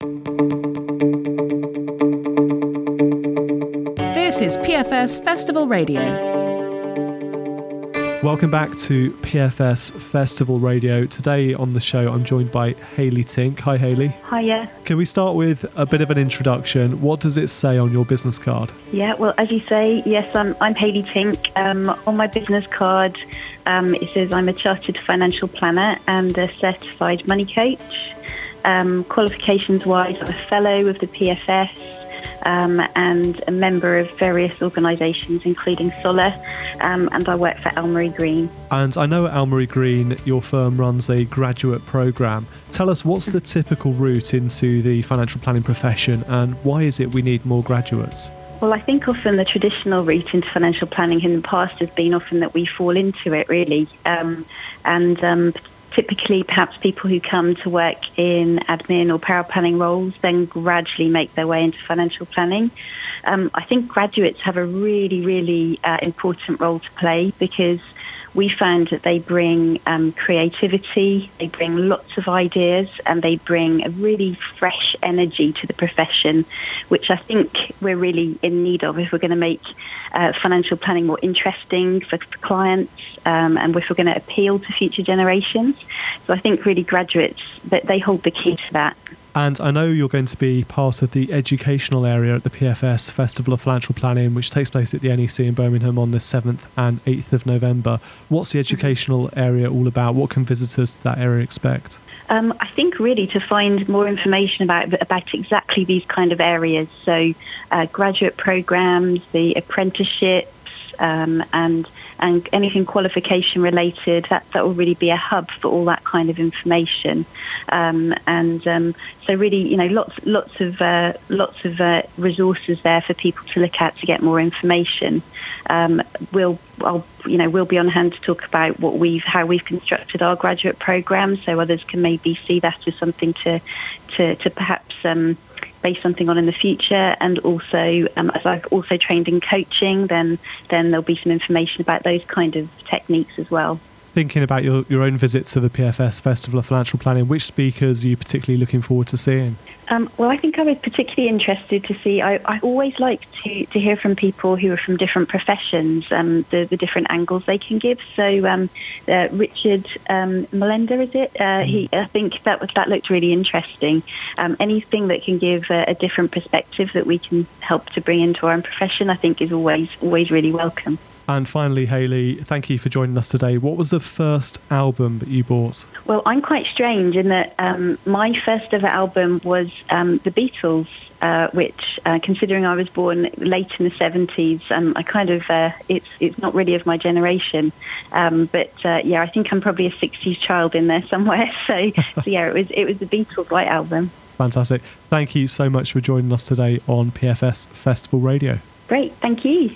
This is PFS Festival Radio. Welcome back to PFS Festival Radio. Today on the show, I'm joined by Hayley Tink. Hi, Hayley. Hiya. Can we start with a bit of an introduction? What does it say on your business card? Yeah, well, as you say, yes, I'm, I'm Hayley Tink. Um, on my business card, um, it says I'm a chartered financial planner and a certified money coach. Um, qualifications wise, I'm a fellow of the PFS um, and a member of various organisations, including SOLLA, um, and I work for Almary Green. And I know at Almary Green, your firm runs a graduate programme. Tell us what's the typical route into the financial planning profession, and why is it we need more graduates? Well, I think often the traditional route into financial planning in the past has been often that we fall into it, really. Um, and um, typically perhaps people who come to work in admin or paraplanning roles then gradually make their way into financial planning. Um, I think graduates have a really, really uh, important role to play because we found that they bring um, creativity, they bring lots of ideas, and they bring a really fresh energy to the profession, which I think we're really in need of if we're going to make uh, financial planning more interesting for, for clients um, and if we're going to appeal to future generations. So I think really graduates that they hold the key to that. And I know you're going to be part of the educational area at the PFS Festival of Financial Planning, which takes place at the NEC in Birmingham on the 7th and 8th of November. What's the educational area all about? What can visitors to that area expect? Um, I think really to find more information about about exactly these kind of areas. So, uh, graduate programs, the apprenticeships, um, and and anything qualification related. That that will really be a hub for all that kind of information. Um, and um, so, really, you know, lots lots of uh, lots of uh, resources there for people to look at to get more information. Um, we'll I'll, you know we'll be on hand to talk about what we've how we've constructed our graduate program, so others can maybe see that as something to to, to perhaps um, base something on in the future. And also, um, as I've also trained in coaching, then then there'll be some information about those kind of techniques as well thinking about your, your own visit to the PFS Festival of Financial Planning, which speakers are you particularly looking forward to seeing? Um, well, I think I was particularly interested to see. I, I, always like to, to hear from people who are from different professions, um, the, the different angles they can give. So, um, uh, Richard um, is it? Uh, he, I think that was that looked really interesting. Um, anything that can give a, a different perspective that we can help to bring into our own profession, I think, is always always really welcome. And finally, Hayley, thank you for joining us today. What was the first album that you bought? Well, I'm quite strange in that um, my first ever album was um, The Beatles. Uh, which, uh, considering I was born late in the seventies, um, I kind of uh, it's it's not really of my generation. Um, but uh, yeah, I think I'm probably a sixties child in there somewhere. So, so yeah, it was it was the Beatles White Album. Fantastic! Thank you so much for joining us today on PFS Festival Radio. Great, thank you.